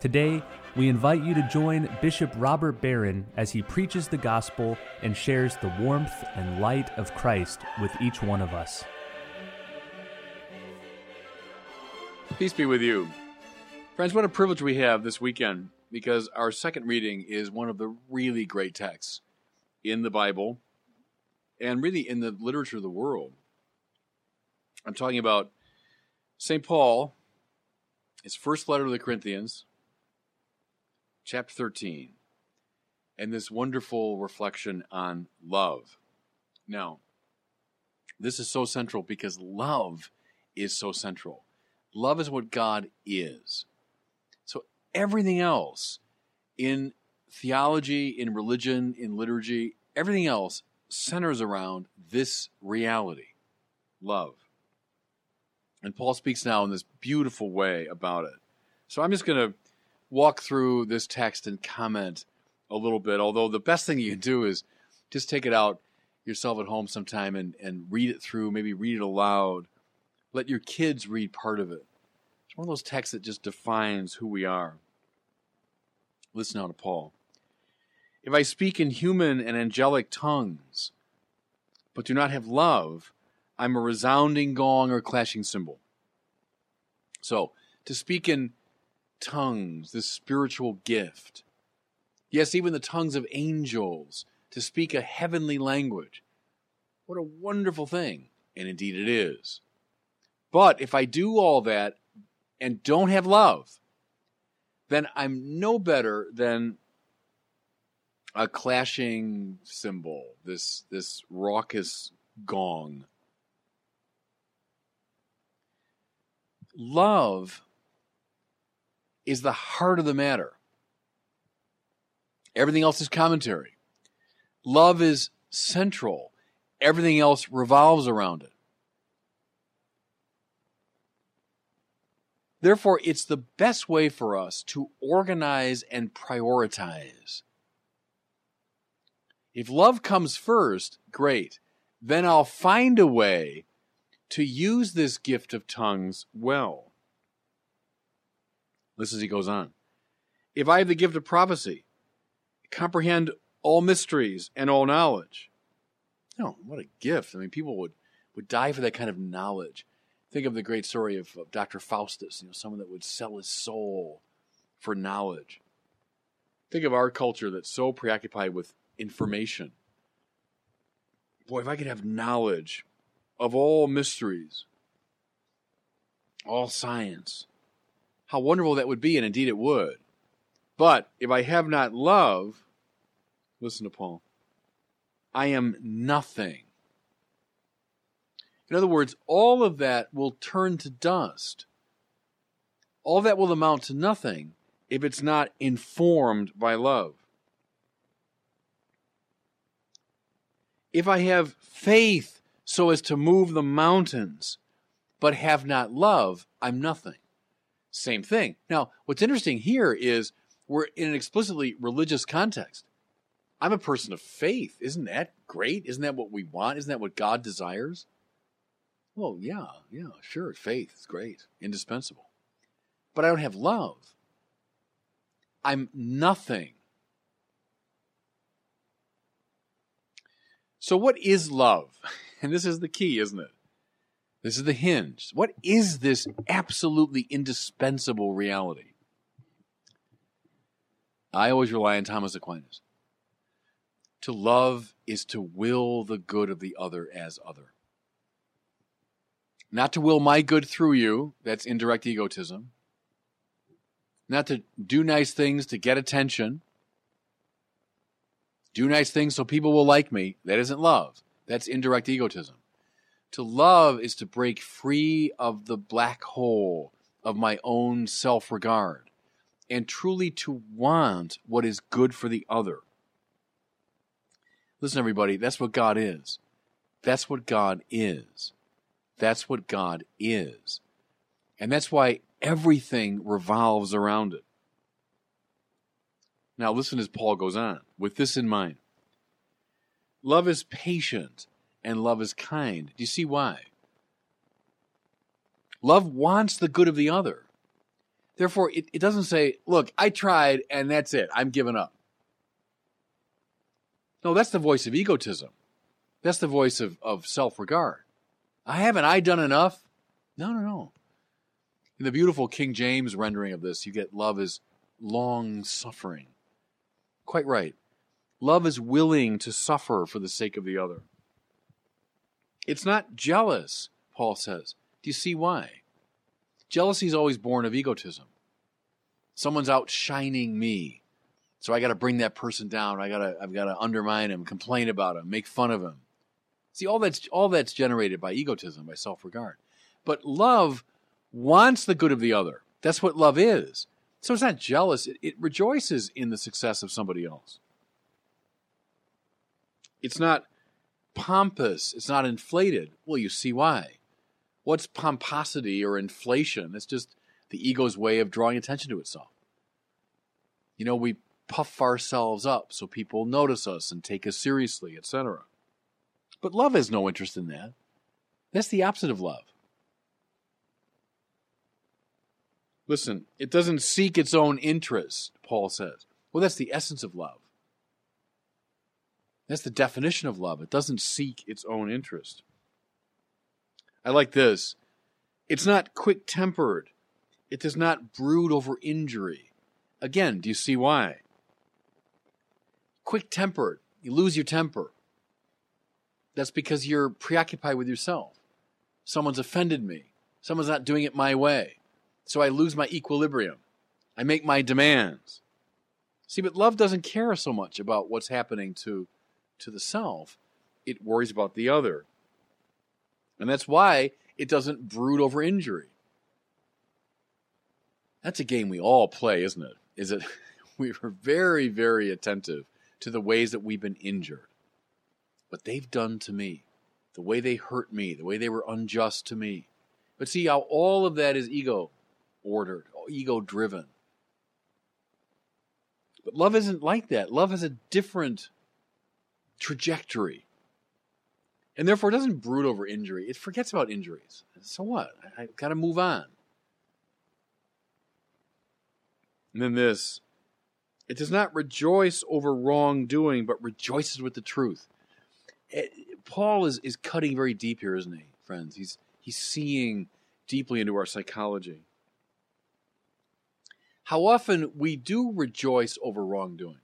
Today, we invite you to join Bishop Robert Barron as he preaches the gospel and shares the warmth and light of Christ with each one of us. Peace be with you. Friends, what a privilege we have this weekend because our second reading is one of the really great texts in the Bible and really in the literature of the world. I'm talking about St. Paul, his first letter to the Corinthians, chapter 13, and this wonderful reflection on love. Now, this is so central because love is so central. Love is what God is. So everything else in theology, in religion, in liturgy, everything else centers around this reality love. And Paul speaks now in this beautiful way about it. So I'm just going to walk through this text and comment a little bit, although the best thing you can do is just take it out yourself at home sometime and, and read it through, maybe read it aloud. Let your kids read part of it. It's one of those texts that just defines who we are. Listen now to Paul. If I speak in human and angelic tongues, but do not have love, I'm a resounding gong or clashing cymbal. So, to speak in tongues, this spiritual gift, yes, even the tongues of angels, to speak a heavenly language, what a wonderful thing. And indeed it is. But if I do all that and don't have love, then I'm no better than a clashing cymbal, this this raucous gong. Love is the heart of the matter. Everything else is commentary. Love is central. Everything else revolves around it. Therefore, it's the best way for us to organize and prioritize. If love comes first, great. Then I'll find a way to use this gift of tongues well. Listen as he goes on. If I have the gift of prophecy, comprehend all mysteries and all knowledge. Oh, what a gift. I mean, people would, would die for that kind of knowledge. Think of the great story of, of Dr. Faustus, you know, someone that would sell his soul for knowledge. Think of our culture that's so preoccupied with information. Boy, if I could have knowledge of all mysteries, all science, how wonderful that would be, and indeed it would. But if I have not love, listen to Paul, I am nothing. In other words, all of that will turn to dust. All that will amount to nothing if it's not informed by love. If I have faith so as to move the mountains, but have not love, I'm nothing. Same thing. Now, what's interesting here is we're in an explicitly religious context. I'm a person of faith. Isn't that great? Isn't that what we want? Isn't that what God desires? Well, yeah, yeah, sure. Faith is great, indispensable. But I don't have love. I'm nothing. So, what is love? And this is the key, isn't it? This is the hinge. What is this absolutely indispensable reality? I always rely on Thomas Aquinas. To love is to will the good of the other as other. Not to will my good through you, that's indirect egotism. Not to do nice things to get attention. Do nice things so people will like me, that isn't love. That's indirect egotism. To love is to break free of the black hole of my own self regard and truly to want what is good for the other. Listen, everybody, that's what God is. That's what God is. That's what God is. And that's why everything revolves around it. Now, listen as Paul goes on with this in mind. Love is patient and love is kind. Do you see why? Love wants the good of the other. Therefore, it, it doesn't say, look, I tried and that's it. I'm giving up. No, that's the voice of egotism. That's the voice of, of self regard. I haven't I done enough? No, no, no. In the beautiful King James rendering of this, you get love is long suffering. Quite right. Love is willing to suffer for the sake of the other. It's not jealous, Paul says. Do you see why? Jealousy is always born of egotism. Someone's outshining me. So I got to bring that person down. I got to I've got to undermine him, complain about him, make fun of him. See, all that's all that's generated by egotism, by self-regard. But love wants the good of the other. That's what love is. So it's not jealous. It, it rejoices in the success of somebody else. It's not pompous. It's not inflated. Well, you see why. What's pomposity or inflation? It's just the ego's way of drawing attention to itself. You know, we puff ourselves up so people notice us and take us seriously, etc. But love has no interest in that. That's the opposite of love. Listen, it doesn't seek its own interest, Paul says. Well, that's the essence of love. That's the definition of love. It doesn't seek its own interest. I like this. It's not quick tempered. It does not brood over injury. Again, do you see why? Quick tempered. You lose your temper. That's because you're preoccupied with yourself. Someone's offended me. Someone's not doing it my way. So I lose my equilibrium. I make my demands. See, but love doesn't care so much about what's happening to, to the self, it worries about the other. And that's why it doesn't brood over injury. That's a game we all play, isn't it? Is it we are very, very attentive to the ways that we've been injured. What they've done to me, the way they hurt me, the way they were unjust to me. But see how all of that is ego ordered, ego driven. But love isn't like that. Love has a different trajectory and therefore it doesn't brood over injury. It forgets about injuries. So what? I, have got to move on. And then this it does not rejoice over wrongdoing, but rejoices with the truth. It, Paul is, is cutting very deep here, isn't he, friends? He's, he's seeing deeply into our psychology. How often we do rejoice over wrongdoing.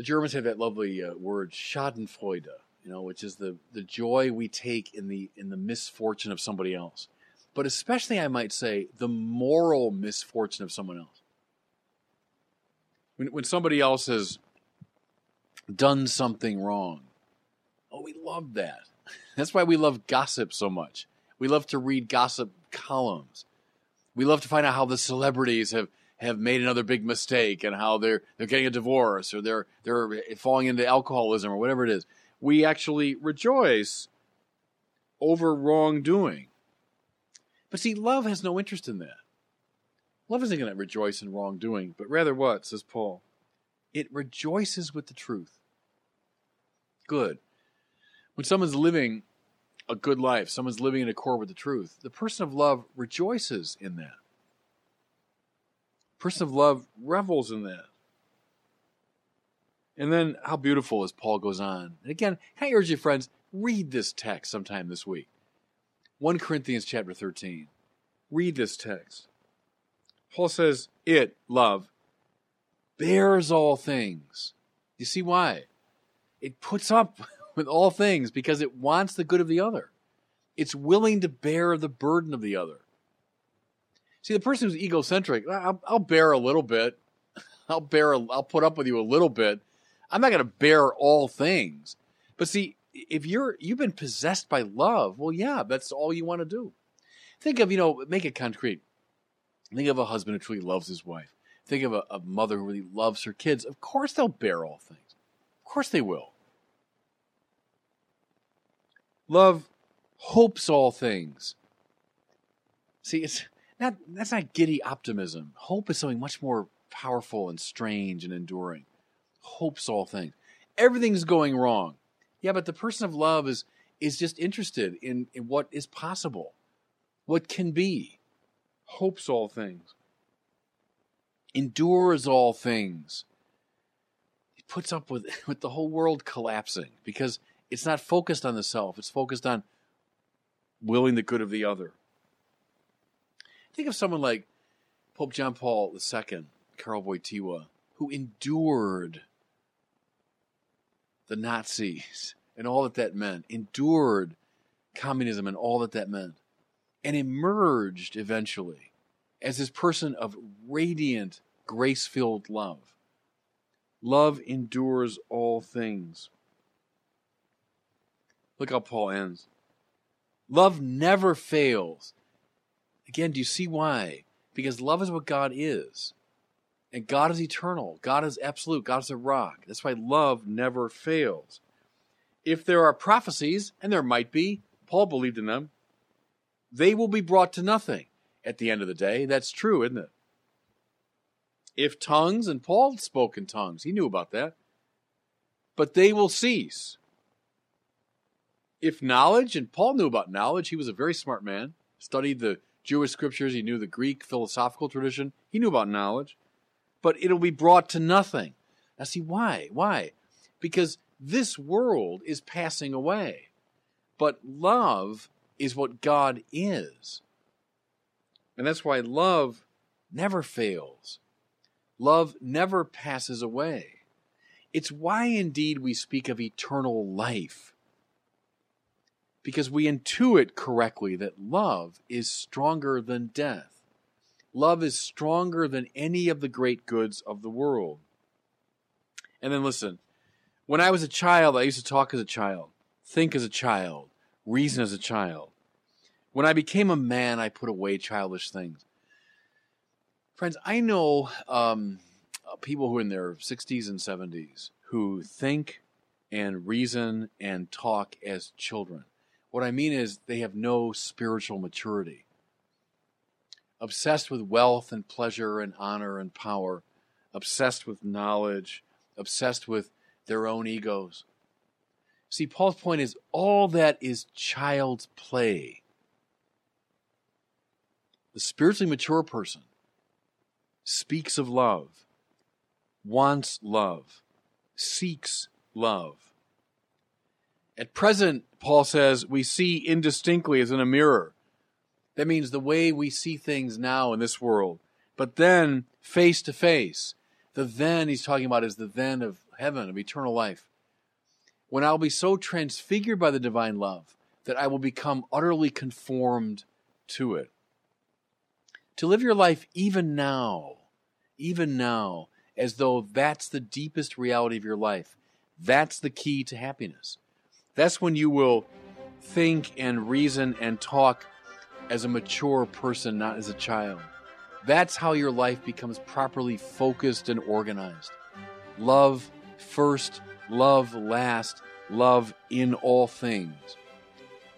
The Germans have that lovely uh, word, Schadenfreude, you know, which is the, the joy we take in the in the misfortune of somebody else. But especially I might say the moral misfortune of someone else. When when somebody else has done something wrong. Oh, we love that. That's why we love gossip so much. We love to read gossip columns. We love to find out how the celebrities have, have made another big mistake and how they're they're getting a divorce or they're they're falling into alcoholism or whatever it is we actually rejoice over wrongdoing. But see, love has no interest in that. Love isn't going to rejoice in wrongdoing, but rather what, says Paul? It rejoices with the truth. Good. When someone's living a good life, someone's living in accord with the truth, the person of love rejoices in that. Person of love revels in that. And then how beautiful as Paul goes on. And again, I urge you, friends, read this text sometime this week. 1 Corinthians chapter 13. Read this text. Paul says, It, love, bears all things. You see why? It puts up with all things because it wants the good of the other. It's willing to bear the burden of the other. See, the person who's egocentric, I'll, I'll bear a little bit. I'll bear, a, I'll put up with you a little bit I'm not going to bear all things. But see, if you're you've been possessed by love, well, yeah, that's all you want to do. Think of you know, make it concrete. Think of a husband who truly loves his wife. Think of a, a mother who really loves her kids. Of course, they'll bear all things. Of course they will. Love hopes all things. See, it's not that's not giddy optimism. Hope is something much more powerful and strange and enduring. Hopes all things. Everything's going wrong. Yeah, but the person of love is is just interested in, in what is possible, what can be, hopes all things, endures all things. It puts up with, with the whole world collapsing because it's not focused on the self, it's focused on willing the good of the other. Think of someone like Pope John Paul II, Karol Wojtyła, who endured the Nazis and all that that meant, endured communism and all that that meant, and emerged eventually as this person of radiant, grace filled love. Love endures all things. Look how Paul ends. Love never fails. Again, do you see why? Because love is what God is. And God is eternal. God is absolute. God is a rock. That's why love never fails if there are prophecies, and there might be, Paul believed in them, they will be brought to nothing at the end of the day. That's true, isn't it? If tongues, and Paul spoke in tongues, he knew about that, but they will cease. If knowledge, and Paul knew about knowledge, he was a very smart man, studied the Jewish scriptures, he knew the Greek philosophical tradition, he knew about knowledge, but it'll be brought to nothing. Now, see, why? Why? Because this world is passing away, but love is what God is. And that's why love never fails. Love never passes away. It's why indeed we speak of eternal life. Because we intuit correctly that love is stronger than death. Love is stronger than any of the great goods of the world. And then listen, when I was a child, I used to talk as a child, think as a child, reason as a child. When I became a man, I put away childish things. Friends, I know um, people who are in their 60s and 70s who think and reason and talk as children. What I mean is they have no spiritual maturity. Obsessed with wealth and pleasure and honor and power, obsessed with knowledge, obsessed with their own egos. See, Paul's point is all that is child's play. The spiritually mature person speaks of love, wants love, seeks love. At present, Paul says, we see indistinctly as in a mirror. That means the way we see things now in this world. But then, face to face. The then he's talking about is the then of heaven, of eternal life, when I'll be so transfigured by the divine love that I will become utterly conformed to it. To live your life even now, even now, as though that's the deepest reality of your life, that's the key to happiness. That's when you will think and reason and talk as a mature person, not as a child. That's how your life becomes properly focused and organized. Love first, love last, love in all things.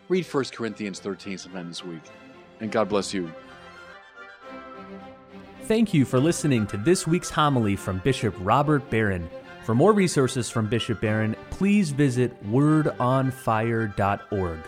Read 1 Corinthians 13 sometime this week, and God bless you. Thank you for listening to this week's homily from Bishop Robert Barron. For more resources from Bishop Barron, please visit wordonfire.org.